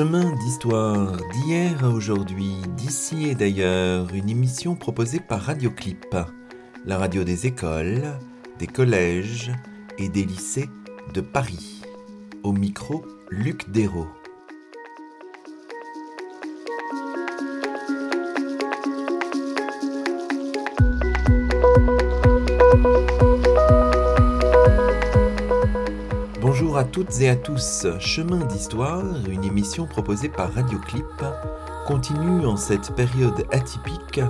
Chemin d'histoire d'hier à aujourd'hui, d'ici et d'ailleurs, une émission proposée par Radioclip, la radio des écoles, des collèges et des lycées de Paris. Au micro, Luc Dérault. Toutes et à tous, Chemin d'Histoire, une émission proposée par Radioclip, continue en cette période atypique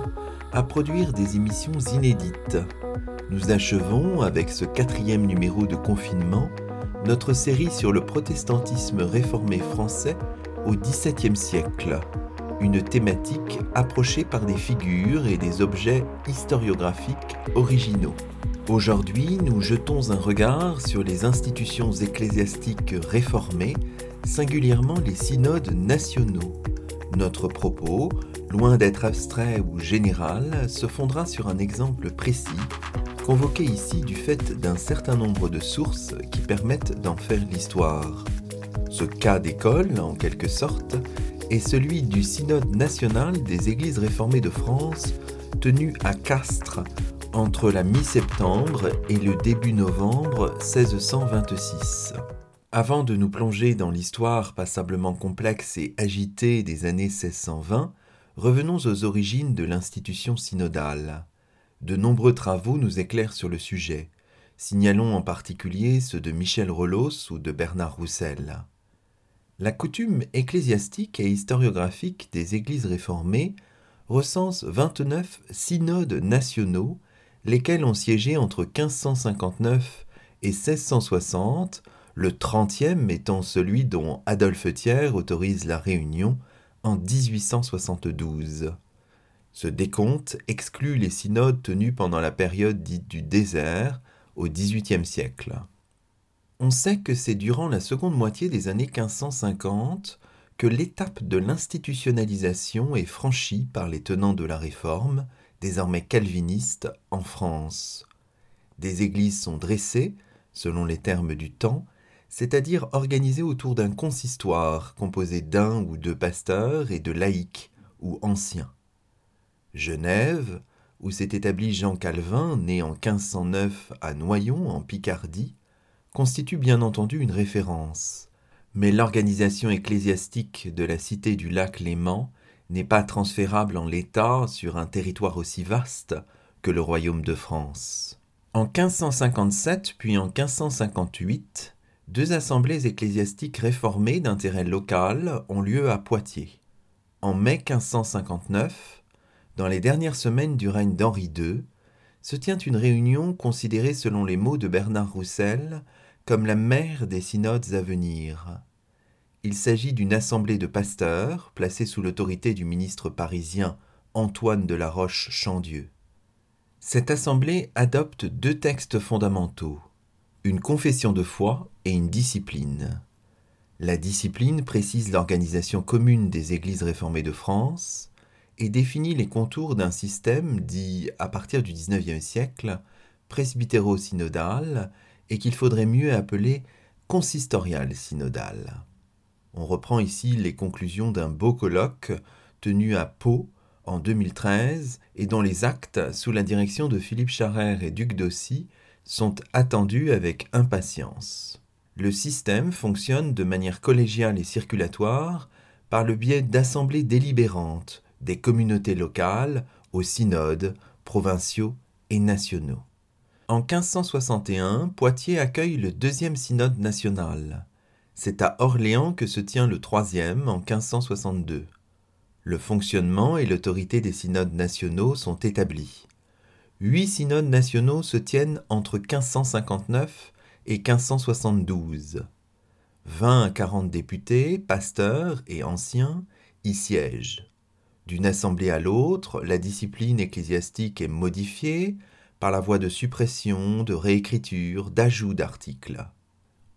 à produire des émissions inédites. Nous achevons, avec ce quatrième numéro de confinement, notre série sur le protestantisme réformé français au XVIIe siècle, une thématique approchée par des figures et des objets historiographiques originaux. Aujourd'hui, nous jetons un regard sur les institutions ecclésiastiques réformées, singulièrement les synodes nationaux. Notre propos, loin d'être abstrait ou général, se fondera sur un exemple précis, convoqué ici du fait d'un certain nombre de sources qui permettent d'en faire l'histoire. Ce cas d'école, en quelque sorte, est celui du Synode national des Églises réformées de France, tenu à Castres entre la mi-septembre et le début novembre 1626. Avant de nous plonger dans l'histoire passablement complexe et agitée des années 1620, revenons aux origines de l'institution synodale. De nombreux travaux nous éclairent sur le sujet. Signalons en particulier ceux de Michel Relos ou de Bernard Roussel. La coutume ecclésiastique et historiographique des églises réformées recense 29 synodes nationaux lesquels ont siégé entre 1559 et 1660, le trentième étant celui dont Adolphe Thiers autorise la réunion en 1872. Ce décompte exclut les synodes tenus pendant la période dite du désert au XVIIIe siècle. On sait que c'est durant la seconde moitié des années 1550 que l'étape de l'institutionnalisation est franchie par les tenants de la réforme désormais calviniste, en France. Des églises sont dressées, selon les termes du temps, c'est-à-dire organisées autour d'un consistoire composé d'un ou deux pasteurs et de laïcs ou anciens. Genève, où s'est établi Jean Calvin, né en 1509 à Noyon, en Picardie, constitue bien entendu une référence. Mais l'organisation ecclésiastique de la cité du lac Léman n'est pas transférable en l'état sur un territoire aussi vaste que le royaume de France. En 1557 puis en 1558, deux assemblées ecclésiastiques réformées d'intérêt local ont lieu à Poitiers. En mai 1559, dans les dernières semaines du règne d'Henri II, se tient une réunion considérée selon les mots de Bernard Roussel comme la mère des synodes à venir. Il s'agit d'une assemblée de pasteurs placée sous l'autorité du ministre parisien Antoine de la Roche-Chandieu. Cette assemblée adopte deux textes fondamentaux, une confession de foi et une discipline. La discipline précise l'organisation commune des églises réformées de France et définit les contours d'un système dit, à partir du XIXe siècle, presbytéro-synodal et qu'il faudrait mieux appeler consistorial synodal. On reprend ici les conclusions d'un beau colloque tenu à Pau en 2013 et dont les actes, sous la direction de Philippe Charrère et Duc d'Aussy, sont attendus avec impatience. Le système fonctionne de manière collégiale et circulatoire par le biais d'assemblées délibérantes des communautés locales aux synodes provinciaux et nationaux. En 1561, Poitiers accueille le deuxième synode national. C'est à Orléans que se tient le troisième en 1562. Le fonctionnement et l'autorité des synodes nationaux sont établis. Huit synodes nationaux se tiennent entre 1559 et 1572. Vingt à quarante députés, pasteurs et anciens y siègent. D'une assemblée à l'autre, la discipline ecclésiastique est modifiée par la voie de suppression, de réécriture, d'ajout d'articles.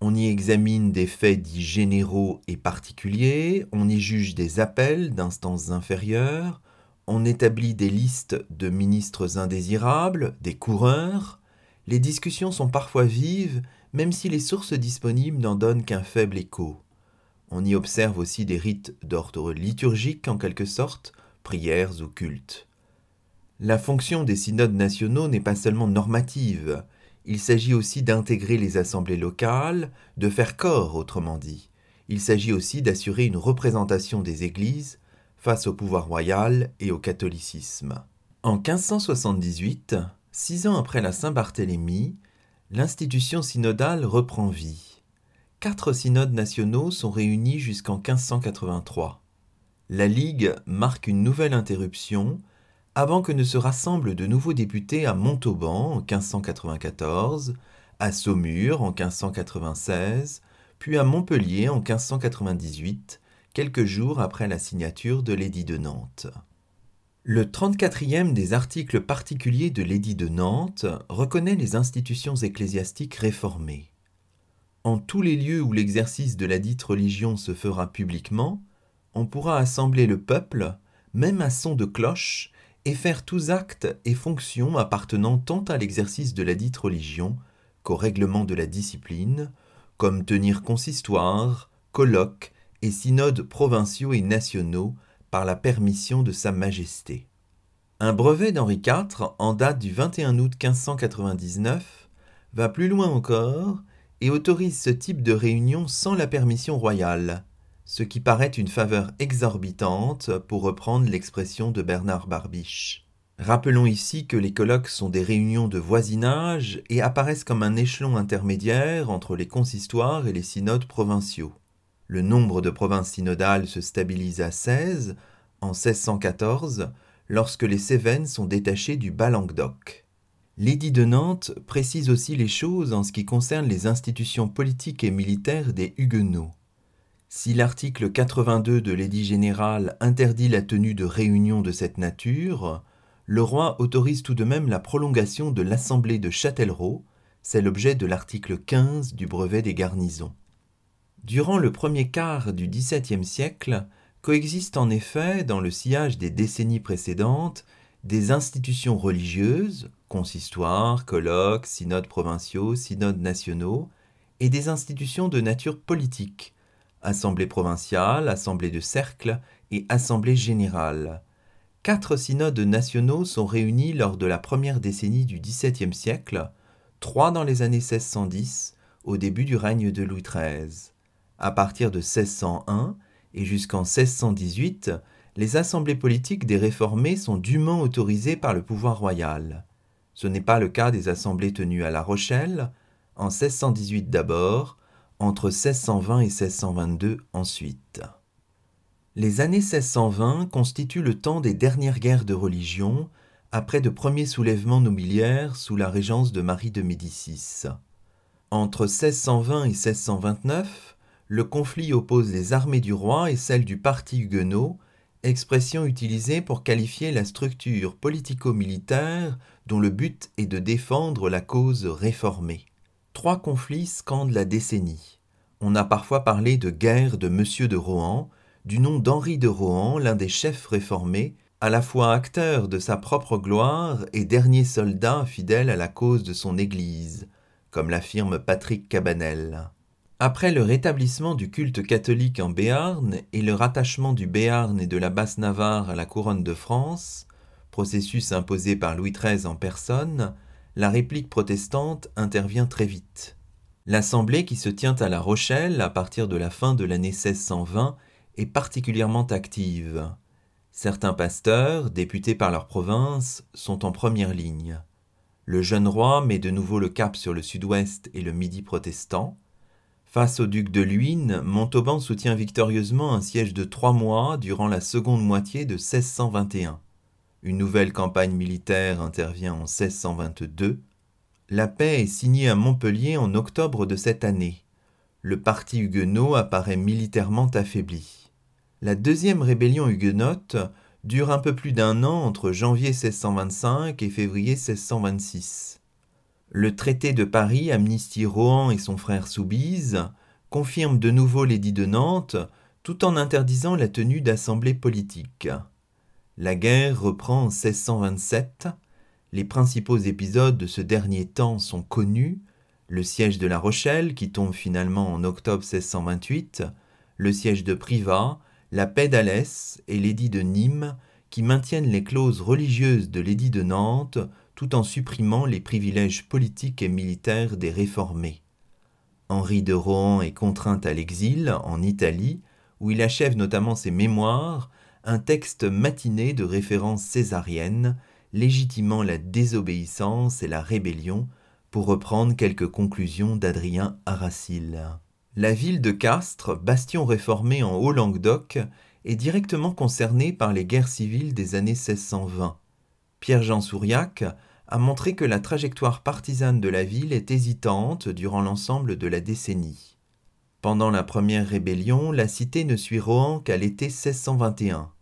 On y examine des faits dits généraux et particuliers, on y juge des appels d'instances inférieures, on établit des listes de ministres indésirables, des coureurs. Les discussions sont parfois vives, même si les sources disponibles n'en donnent qu'un faible écho. On y observe aussi des rites d'ordre liturgique en quelque sorte, prières ou cultes. La fonction des synodes nationaux n'est pas seulement normative, il s'agit aussi d'intégrer les assemblées locales, de faire corps autrement dit. Il s'agit aussi d'assurer une représentation des églises face au pouvoir royal et au catholicisme. En 1578, six ans après la Saint-Barthélemy, l'institution synodale reprend vie. Quatre synodes nationaux sont réunis jusqu'en 1583. La Ligue marque une nouvelle interruption avant que ne se rassemblent de nouveaux députés à Montauban en 1594, à Saumur en 1596, puis à Montpellier en 1598, quelques jours après la signature de l'édit de Nantes. Le 34e des articles particuliers de l'édit de Nantes reconnaît les institutions ecclésiastiques réformées. En tous les lieux où l'exercice de la dite religion se fera publiquement, on pourra assembler le peuple, même à son de cloche, et faire tous actes et fonctions appartenant tant à l'exercice de la dite religion qu'au règlement de la discipline, comme tenir consistoire, colloques et synodes provinciaux et nationaux par la permission de Sa Majesté. Un brevet d'Henri IV, en date du 21 août 1599, va plus loin encore et autorise ce type de réunion sans la permission royale, ce qui paraît une faveur exorbitante pour reprendre l'expression de Bernard Barbiche. Rappelons ici que les colloques sont des réunions de voisinage et apparaissent comme un échelon intermédiaire entre les consistoires et les synodes provinciaux. Le nombre de provinces synodales se stabilise à 16 en 1614 lorsque les Cévennes sont détachées du Bas-Languedoc. L'édit de Nantes précise aussi les choses en ce qui concerne les institutions politiques et militaires des Huguenots. Si l'article 82 de l'édit général interdit la tenue de réunions de cette nature, le roi autorise tout de même la prolongation de l'Assemblée de Châtellerault, c'est l'objet de l'article 15 du brevet des garnisons. Durant le premier quart du XVIIe siècle, coexistent en effet, dans le sillage des décennies précédentes, des institutions religieuses, consistoires, colloques, synodes provinciaux, synodes nationaux, et des institutions de nature politique, Assemblée provinciale, Assemblée de cercle et Assemblée générale. Quatre synodes nationaux sont réunis lors de la première décennie du XVIIe siècle, trois dans les années 1610, au début du règne de Louis XIII. À partir de 1601 et jusqu'en 1618, les assemblées politiques des réformés sont dûment autorisées par le pouvoir royal. Ce n'est pas le cas des assemblées tenues à La Rochelle, en 1618 d'abord, entre 1620 et 1622 ensuite. Les années 1620 constituent le temps des dernières guerres de religion, après de premiers soulèvements nobiliaires sous la régence de Marie de Médicis. Entre 1620 et 1629, le conflit oppose les armées du roi et celles du parti huguenot, expression utilisée pour qualifier la structure politico-militaire dont le but est de défendre la cause réformée. Trois conflits scandent la décennie. On a parfois parlé de guerre de Monsieur de Rohan, du nom d'Henri de Rohan, l'un des chefs réformés, à la fois acteur de sa propre gloire et dernier soldat fidèle à la cause de son Église, comme l'affirme Patrick Cabanel. Après le rétablissement du culte catholique en Béarn et le rattachement du Béarn et de la Basse-Navarre à la couronne de France, processus imposé par Louis XIII en personne, la réplique protestante intervient très vite. L'assemblée qui se tient à La Rochelle à partir de la fin de l'année 1620 est particulièrement active. Certains pasteurs, députés par leur province, sont en première ligne. Le jeune roi met de nouveau le cap sur le sud-ouest et le midi protestant. Face au duc de Luynes, Montauban soutient victorieusement un siège de trois mois durant la seconde moitié de 1621. Une nouvelle campagne militaire intervient en 1622. La paix est signée à Montpellier en octobre de cette année. Le parti huguenot apparaît militairement affaibli. La deuxième rébellion huguenote dure un peu plus d'un an entre janvier 1625 et février 1626. Le traité de Paris amnistie Rohan et son frère Soubise, confirme de nouveau l'édit de Nantes, tout en interdisant la tenue d'assemblées politiques. La guerre reprend en 1627. Les principaux épisodes de ce dernier temps sont connus. Le siège de La Rochelle, qui tombe finalement en octobre 1628, le siège de Privas, la paix d'Alès et l'édit de Nîmes, qui maintiennent les clauses religieuses de l'édit de Nantes tout en supprimant les privilèges politiques et militaires des réformés. Henri de Rohan est contraint à l'exil en Italie, où il achève notamment ses mémoires, un texte matiné de références césariennes, légitimant la désobéissance et la rébellion, pour reprendre quelques conclusions d'Adrien Aracil. La ville de Castres, bastion réformé en Haut-Languedoc, est directement concernée par les guerres civiles des années 1620. Pierre-Jean Souriac a montré que la trajectoire partisane de la ville est hésitante durant l'ensemble de la décennie. Pendant la première rébellion, la cité ne suit Rohan qu'à l'été 1621.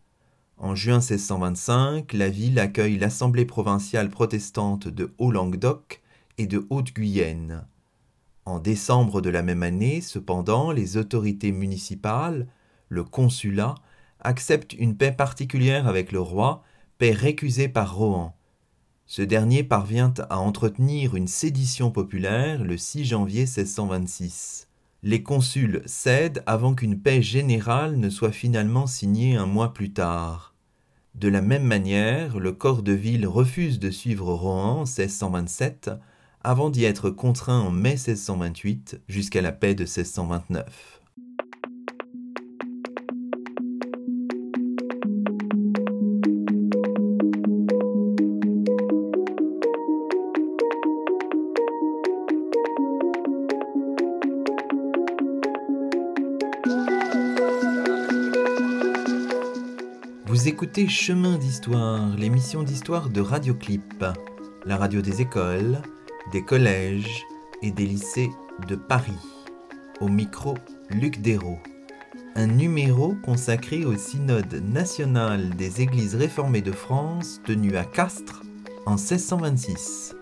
En juin 1625, la ville accueille l'Assemblée provinciale protestante de Haut-Languedoc et de Haute-Guyenne. En décembre de la même année, cependant, les autorités municipales, le consulat, acceptent une paix particulière avec le roi, paix récusée par Rohan. Ce dernier parvient à entretenir une sédition populaire le 6 janvier 1626. Les consuls cèdent avant qu'une paix générale ne soit finalement signée un mois plus tard. De la même manière, le corps de ville refuse de suivre Rohan en 1627 avant d'y être contraint en mai 1628 jusqu'à la paix de 1629. Écoutez Chemin d'Histoire, l'émission d'histoire de Radioclip, la radio des écoles, des collèges et des lycées de Paris. Au micro, Luc Dérault. Un numéro consacré au Synode national des Églises réformées de France tenu à Castres en 1626.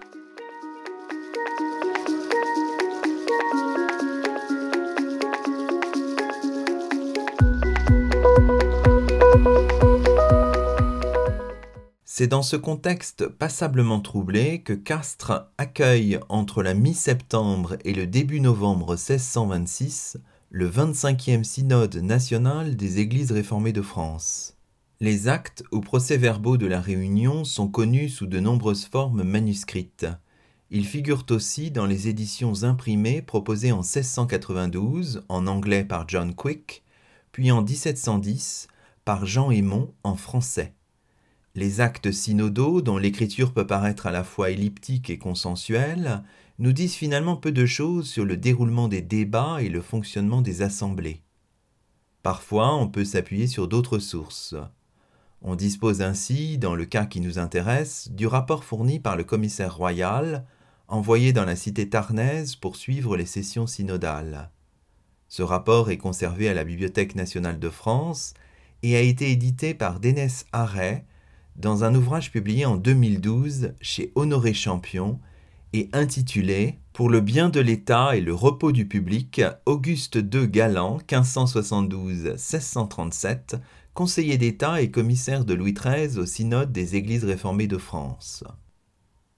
C'est dans ce contexte passablement troublé que Castres accueille entre la mi-septembre et le début novembre 1626 le 25e synode national des Églises réformées de France. Les actes ou procès-verbaux de la réunion sont connus sous de nombreuses formes manuscrites. Ils figurent aussi dans les éditions imprimées proposées en 1692 en anglais par John Quick, puis en 1710 par Jean Aymon en français. Les actes synodaux, dont l'écriture peut paraître à la fois elliptique et consensuelle, nous disent finalement peu de choses sur le déroulement des débats et le fonctionnement des assemblées. Parfois, on peut s'appuyer sur d'autres sources. On dispose ainsi, dans le cas qui nous intéresse, du rapport fourni par le commissaire royal, envoyé dans la cité tarnaise pour suivre les sessions synodales. Ce rapport est conservé à la Bibliothèque nationale de France et a été édité par Dénès Arret dans un ouvrage publié en 2012 chez Honoré Champion et intitulé Pour le bien de l'État et le repos du public, Auguste II Galland, 1572-1637, conseiller d'État et commissaire de Louis XIII au Synode des Églises réformées de France.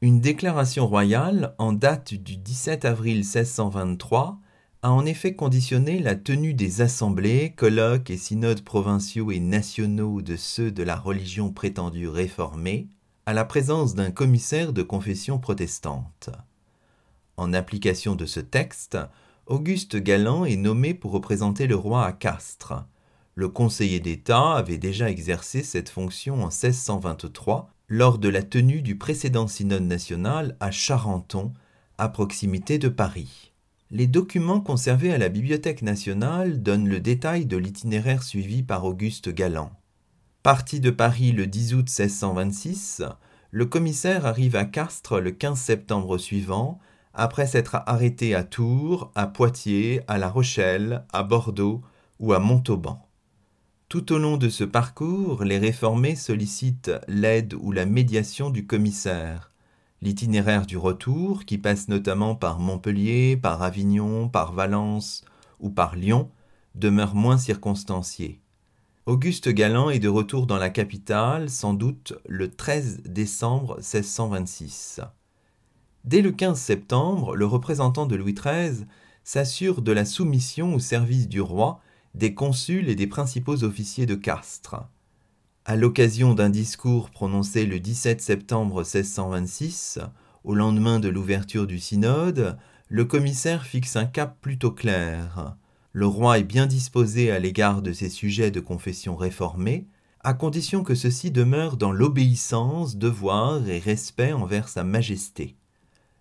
Une déclaration royale en date du 17 avril 1623 a en effet conditionné la tenue des assemblées, colloques et synodes provinciaux et nationaux de ceux de la religion prétendue réformée à la présence d'un commissaire de confession protestante. En application de ce texte, Auguste Galland est nommé pour représenter le roi à Castres. Le conseiller d'État avait déjà exercé cette fonction en 1623 lors de la tenue du précédent synode national à Charenton, à proximité de Paris. Les documents conservés à la Bibliothèque nationale donnent le détail de l'itinéraire suivi par Auguste Galland. Parti de Paris le 10 août 1626, le commissaire arrive à Castres le 15 septembre suivant, après s'être arrêté à Tours, à Poitiers, à La Rochelle, à Bordeaux ou à Montauban. Tout au long de ce parcours, les réformés sollicitent l'aide ou la médiation du commissaire. L'itinéraire du retour, qui passe notamment par Montpellier, par Avignon, par Valence ou par Lyon, demeure moins circonstancié. Auguste Galland est de retour dans la capitale, sans doute le 13 décembre 1626. Dès le 15 septembre, le représentant de Louis XIII s'assure de la soumission au service du roi des consuls et des principaux officiers de Castres. À l'occasion d'un discours prononcé le 17 septembre 1626, au lendemain de l'ouverture du synode, le commissaire fixe un cap plutôt clair. Le roi est bien disposé à l'égard de ses sujets de confession réformée, à condition que ceux-ci demeurent dans l'obéissance, devoir et respect envers Sa Majesté.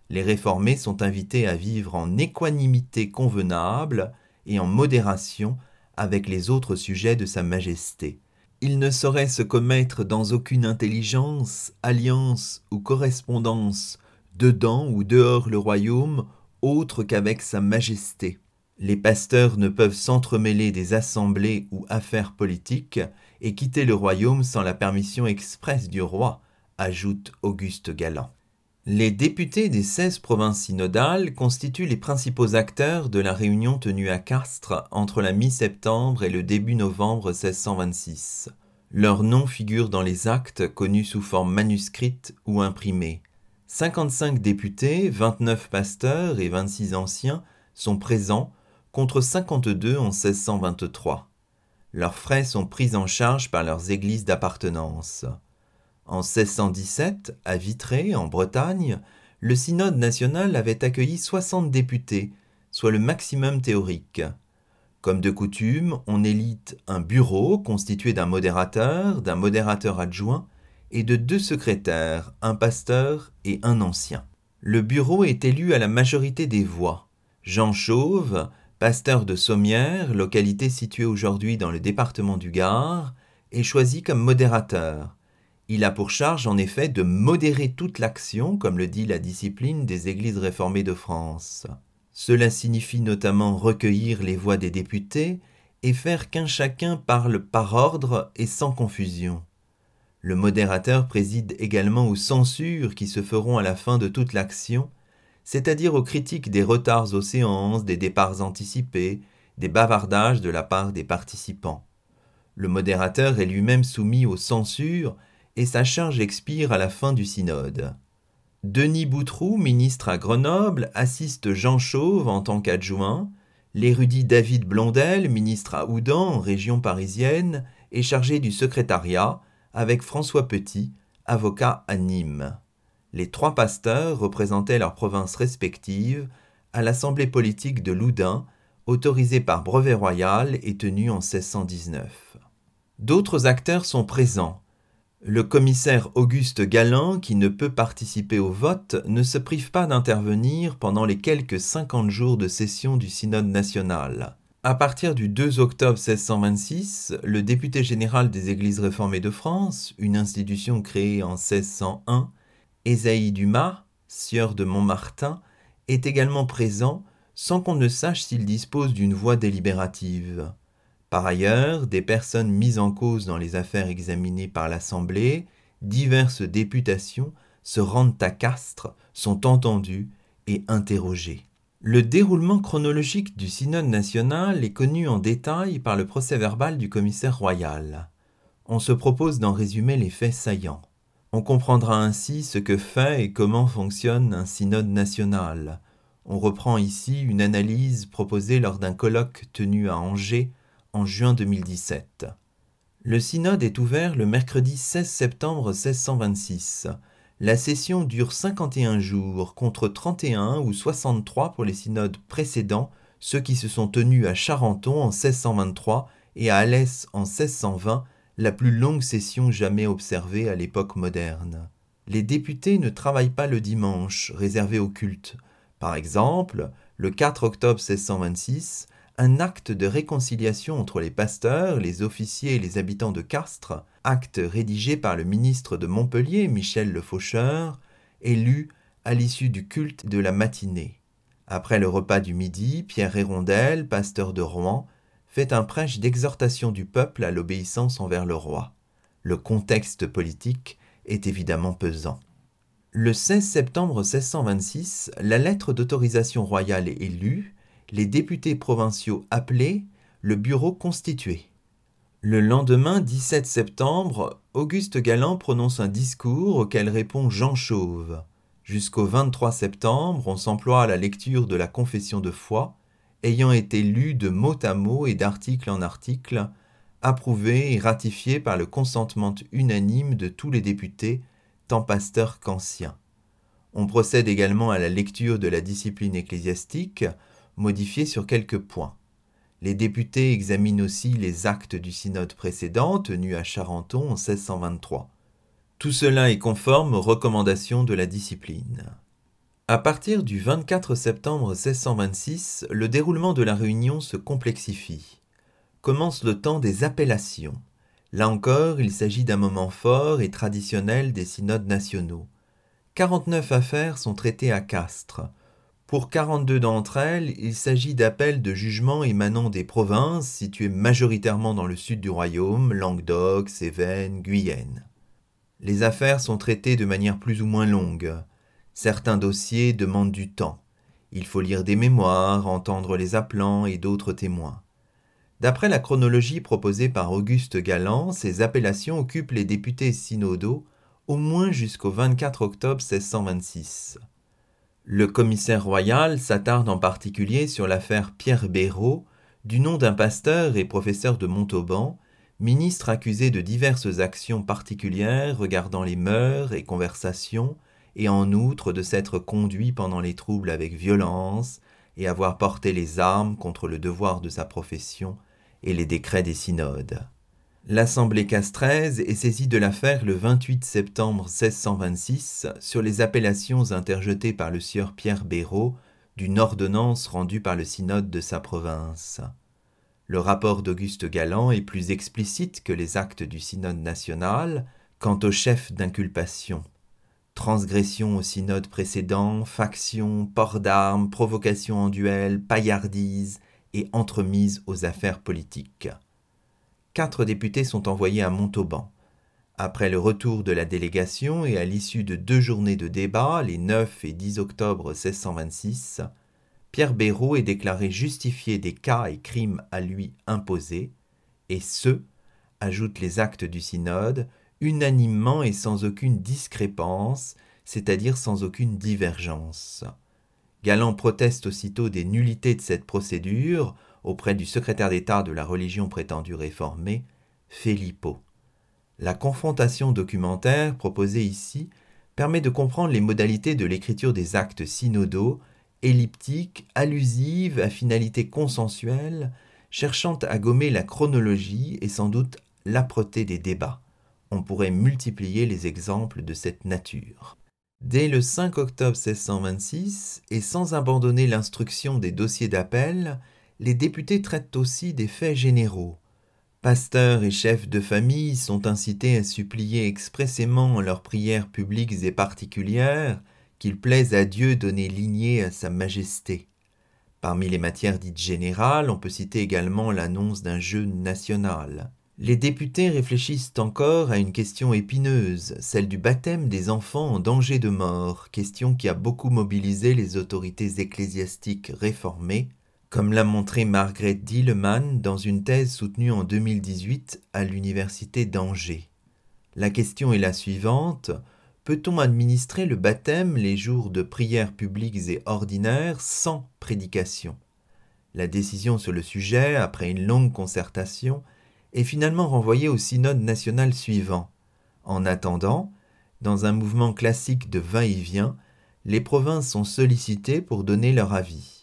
Les réformés sont invités à vivre en équanimité convenable et en modération avec les autres sujets de Sa Majesté. Ils ne sauraient se commettre dans aucune intelligence, alliance ou correspondance dedans ou dehors le royaume, autre qu'avec Sa Majesté. Les pasteurs ne peuvent s'entremêler des assemblées ou affaires politiques et quitter le royaume sans la permission expresse du roi, ajoute Auguste Galland. Les députés des seize provinces synodales constituent les principaux acteurs de la réunion tenue à Castres entre la mi-septembre et le début novembre 1626. Leurs noms figurent dans les actes connus sous forme manuscrite ou imprimée. 55 députés, 29 pasteurs et 26 anciens sont présents contre 52 en 1623. Leurs frais sont pris en charge par leurs églises d'appartenance. En 1617, à Vitré, en Bretagne, le synode national avait accueilli 60 députés, soit le maximum théorique. Comme de coutume, on élite un bureau constitué d'un modérateur, d'un modérateur adjoint et de deux secrétaires, un pasteur et un ancien. Le bureau est élu à la majorité des voix. Jean Chauve, pasteur de Sommières, localité située aujourd'hui dans le département du Gard, est choisi comme modérateur. Il a pour charge en effet de modérer toute l'action, comme le dit la discipline des Églises réformées de France. Cela signifie notamment recueillir les voix des députés et faire qu'un chacun parle par ordre et sans confusion. Le modérateur préside également aux censures qui se feront à la fin de toute l'action, c'est-à-dire aux critiques des retards aux séances, des départs anticipés, des bavardages de la part des participants. Le modérateur est lui-même soumis aux censures et sa charge expire à la fin du synode. Denis Boutroux, ministre à Grenoble, assiste Jean Chauve en tant qu'adjoint. L'érudit David Blondel, ministre à Oudan, région parisienne, est chargé du secrétariat, avec François Petit, avocat à Nîmes. Les trois pasteurs représentaient leurs provinces respectives à l'Assemblée politique de Loudun, autorisée par brevet royal et tenue en 1619. D'autres acteurs sont présents, le commissaire Auguste Galland, qui ne peut participer au vote, ne se prive pas d'intervenir pendant les quelques 50 jours de session du Synode national. À partir du 2 octobre 1626, le député général des Églises réformées de France, une institution créée en 1601, Ésaïe Dumas, sieur de Montmartin, est également présent sans qu'on ne sache s'il dispose d'une voix délibérative. Par ailleurs, des personnes mises en cause dans les affaires examinées par l'Assemblée, diverses députations se rendent à Castres, sont entendues et interrogées. Le déroulement chronologique du synode national est connu en détail par le procès-verbal du commissaire royal. On se propose d'en résumer les faits saillants. On comprendra ainsi ce que fait et comment fonctionne un synode national. On reprend ici une analyse proposée lors d'un colloque tenu à Angers en juin 2017. Le synode est ouvert le mercredi 16 septembre 1626. La session dure 51 jours contre 31 ou 63 pour les synodes précédents, ceux qui se sont tenus à Charenton en 1623 et à Alès en 1620, la plus longue session jamais observée à l'époque moderne. Les députés ne travaillent pas le dimanche, réservé au culte. Par exemple, le 4 octobre 1626, un acte de réconciliation entre les pasteurs, les officiers et les habitants de Castres, acte rédigé par le ministre de Montpellier, Michel le Faucheur, et lu à l'issue du culte de la matinée. Après le repas du midi, Pierre Hérondel, pasteur de Rouen, fait un prêche d'exhortation du peuple à l'obéissance envers le roi. Le contexte politique est évidemment pesant. Le 16 septembre 1626, la lettre d'autorisation royale est lue les députés provinciaux appelés, le bureau constitué. Le lendemain 17 septembre, Auguste Galland prononce un discours auquel répond Jean Chauve. Jusqu'au 23 septembre, on s'emploie à la lecture de la confession de foi ayant été lus de mot à mot et d'article en article, approuvés et ratifiés par le consentement unanime de tous les députés, tant pasteurs qu'anciens. On procède également à la lecture de la discipline ecclésiastique, modifiée sur quelques points. Les députés examinent aussi les actes du synode précédent tenu à Charenton en 1623. Tout cela est conforme aux recommandations de la discipline. À partir du 24 septembre 1626, le déroulement de la réunion se complexifie. Commence le temps des appellations. Là encore, il s'agit d'un moment fort et traditionnel des synodes nationaux. 49 affaires sont traitées à Castres. Pour 42 d'entre elles, il s'agit d'appels de jugement émanant des provinces situées majoritairement dans le sud du royaume, Languedoc, Cévennes, Guyenne. Les affaires sont traitées de manière plus ou moins longue. Certains dossiers demandent du temps. Il faut lire des mémoires, entendre les appelants et d'autres témoins. D'après la chronologie proposée par Auguste Galland, ces appellations occupent les députés synodaux au moins jusqu'au 24 octobre 1626. Le commissaire royal s'attarde en particulier sur l'affaire Pierre Béraud, du nom d'un pasteur et professeur de Montauban, ministre accusé de diverses actions particulières regardant les mœurs et conversations, et en outre de s'être conduit pendant les troubles avec violence et avoir porté les armes contre le devoir de sa profession et les décrets des synodes. L'Assemblée castraise est saisie de l'affaire le 28 septembre 1626 sur les appellations interjetées par le sieur Pierre Béraud d'une ordonnance rendue par le synode de sa province. Le rapport d'Auguste Galland est plus explicite que les actes du synode national quant au chef d'inculpation transgression au synode précédent, faction, port d'armes, provocation en duel, paillardise et entremise aux affaires politiques. Quatre députés sont envoyés à Montauban. Après le retour de la délégation et à l'issue de deux journées de débat, les 9 et 10 octobre 1626, Pierre Béraud est déclaré justifié des cas et crimes à lui imposés, et ce, ajoutent les actes du synode, unanimement et sans aucune discrépance, c'est-à-dire sans aucune divergence. Galland proteste aussitôt des nullités de cette procédure auprès du secrétaire d'État de la religion prétendue réformée, Filippo. La confrontation documentaire proposée ici permet de comprendre les modalités de l'écriture des actes synodaux, elliptiques, allusives à finalité consensuelle, cherchant à gommer la chronologie et sans doute l'âpreté des débats on pourrait multiplier les exemples de cette nature. Dès le 5 octobre 1626, et sans abandonner l'instruction des dossiers d'appel, les députés traitent aussi des faits généraux. Pasteurs et chefs de famille sont incités à supplier expressément en leurs prières publiques et particulières qu'il plaise à Dieu donner lignée à Sa Majesté. Parmi les matières dites générales, on peut citer également l'annonce d'un jeu national. Les députés réfléchissent encore à une question épineuse, celle du baptême des enfants en danger de mort, question qui a beaucoup mobilisé les autorités ecclésiastiques réformées, comme l'a montré Margaret Dilleman dans une thèse soutenue en 2018 à l'université d'Angers. La question est la suivante peut-on administrer le baptême les jours de prières publiques et ordinaires sans prédication? La décision sur le sujet, après une longue concertation, est finalement renvoyé au synode national suivant. En attendant, dans un mouvement classique de va-et-vient, les provinces sont sollicitées pour donner leur avis.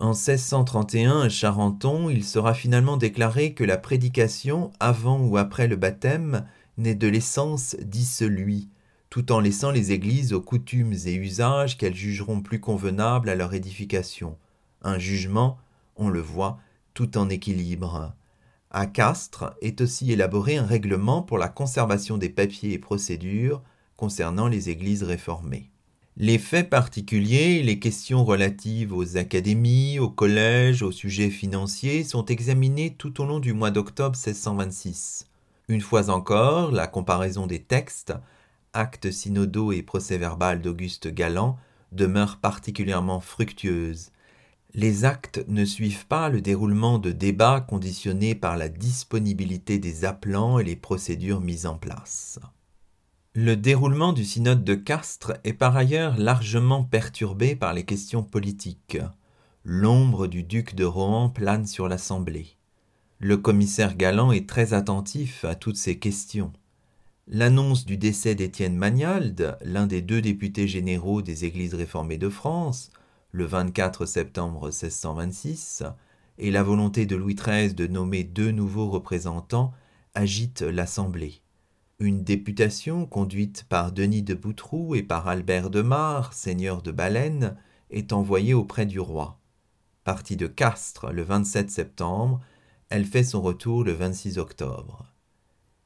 En 1631, à Charenton, il sera finalement déclaré que la prédication, avant ou après le baptême, n'est de l'essence dit celui, tout en laissant les églises aux coutumes et usages qu'elles jugeront plus convenables à leur édification. Un jugement, on le voit, tout en équilibre. À Castres est aussi élaboré un règlement pour la conservation des papiers et procédures concernant les églises réformées. Les faits particuliers, les questions relatives aux académies, aux collèges, aux sujets financiers sont examinés tout au long du mois d'octobre 1626. Une fois encore, la comparaison des textes, actes synodaux et procès-verbal d'Auguste Galland, demeure particulièrement fructueuse les actes ne suivent pas le déroulement de débats conditionnés par la disponibilité des appelants et les procédures mises en place. Le déroulement du synode de Castres est par ailleurs largement perturbé par les questions politiques. L'ombre du duc de Rohan plane sur l'Assemblée. Le commissaire Galland est très attentif à toutes ces questions. L'annonce du décès d'Étienne Magnalde, l'un des deux députés généraux des Églises réformées de France, le 24 septembre 1626, et la volonté de Louis XIII de nommer deux nouveaux représentants agitent l'Assemblée. Une députation conduite par Denis de Boutroux et par Albert de Mar, seigneur de Baleine, est envoyée auprès du roi. Partie de Castres le 27 septembre, elle fait son retour le 26 octobre.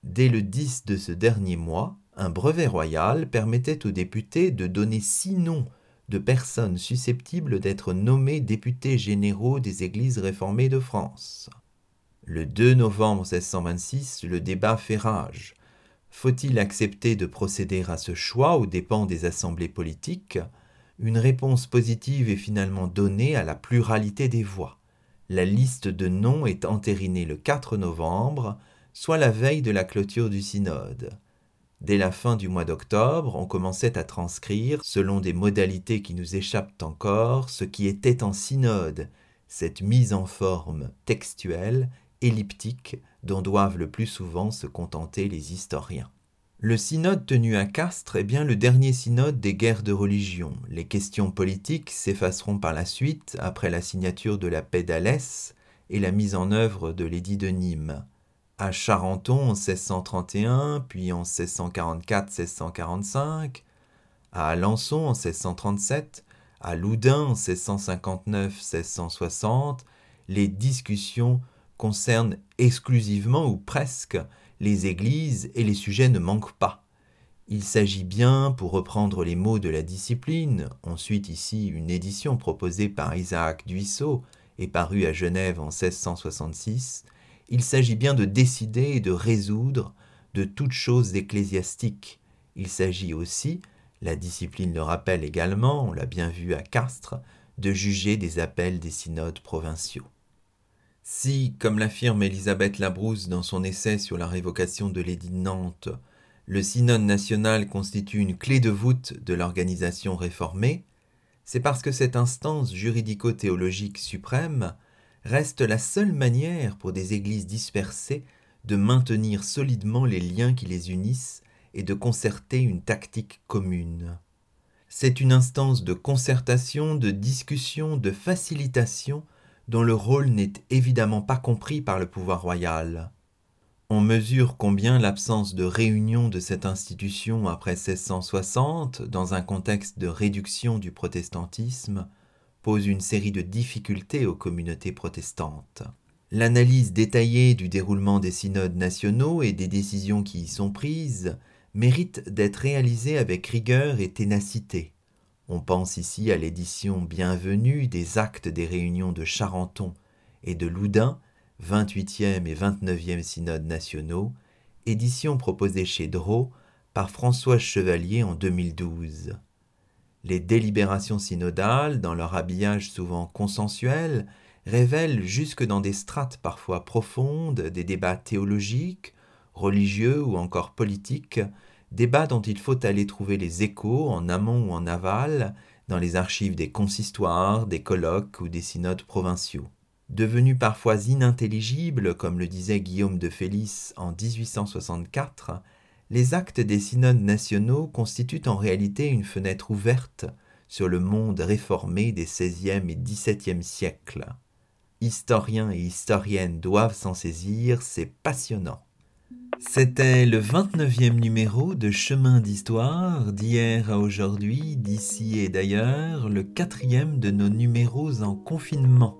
Dès le 10 de ce dernier mois, un brevet royal permettait aux députés de donner six noms de personnes susceptibles d'être nommées députés généraux des églises réformées de France. Le 2 novembre 1626, le débat fait rage. Faut-il accepter de procéder à ce choix aux dépens des assemblées politiques? Une réponse positive est finalement donnée à la pluralité des voix. La liste de noms est entérinée le 4 novembre, soit la veille de la clôture du synode. Dès la fin du mois d'octobre, on commençait à transcrire, selon des modalités qui nous échappent encore, ce qui était en synode, cette mise en forme textuelle, elliptique, dont doivent le plus souvent se contenter les historiens. Le synode tenu à Castres est bien le dernier synode des guerres de religion. Les questions politiques s'effaceront par la suite après la signature de la paix d'Alès et la mise en œuvre de l'édit de Nîmes. À Charenton en 1631, puis en 1644-1645, à Alençon en 1637, à Loudun en 1659-1660, les discussions concernent exclusivement ou presque les églises et les sujets ne manquent pas. Il s'agit bien, pour reprendre les mots de la discipline, ensuite ici une édition proposée par Isaac Duisseau et parue à Genève en 1666, il s'agit bien de décider et de résoudre de toutes choses ecclésiastiques. Il s'agit aussi, la discipline le rappelle également, on l'a bien vu à Castres, de juger des appels des synodes provinciaux. Si, comme l'affirme Elisabeth Labrousse dans son essai sur la révocation de l'édit de Nantes, le synode national constitue une clé de voûte de l'organisation réformée, c'est parce que cette instance juridico-théologique suprême reste la seule manière pour des églises dispersées de maintenir solidement les liens qui les unissent et de concerter une tactique commune. C'est une instance de concertation, de discussion, de facilitation dont le rôle n'est évidemment pas compris par le pouvoir royal. On mesure combien l'absence de réunion de cette institution après 1660, dans un contexte de réduction du protestantisme, pose une série de difficultés aux communautés protestantes. L'analyse détaillée du déroulement des synodes nationaux et des décisions qui y sont prises mérite d'être réalisée avec rigueur et ténacité. On pense ici à l'édition bienvenue des actes des réunions de Charenton et de Loudun, 28e et 29e synodes nationaux, édition proposée chez Drault par François Chevalier en 2012. Les délibérations synodales, dans leur habillage souvent consensuel, révèlent jusque dans des strates parfois profondes des débats théologiques, religieux ou encore politiques débat dont il faut aller trouver les échos en amont ou en aval dans les archives des consistoires, des colloques ou des synodes provinciaux. Devenus parfois inintelligibles, comme le disait Guillaume de Félix en 1864, les actes des synodes nationaux constituent en réalité une fenêtre ouverte sur le monde réformé des XVIe et XVIIe siècles. Historiens et historiennes doivent s'en saisir, c'est passionnant. C'était le 29e numéro de Chemin d'Histoire, d'hier à aujourd'hui, d'ici et d'ailleurs, le quatrième de nos numéros en confinement.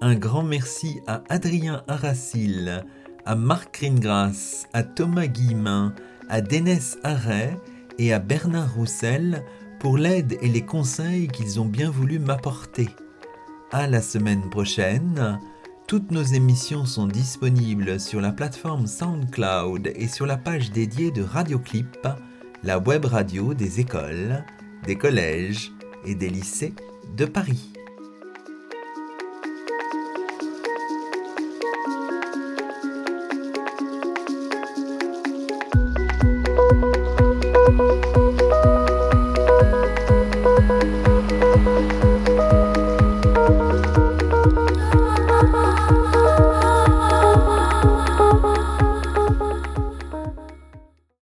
Un grand merci à Adrien Aracil, à Marc Ringras, à Thomas Guillemin, à Dénès Arret et à Bernard Roussel pour l'aide et les conseils qu'ils ont bien voulu m'apporter. À la semaine prochaine toutes nos émissions sont disponibles sur la plateforme SoundCloud et sur la page dédiée de Radioclip, la web radio des écoles, des collèges et des lycées de Paris.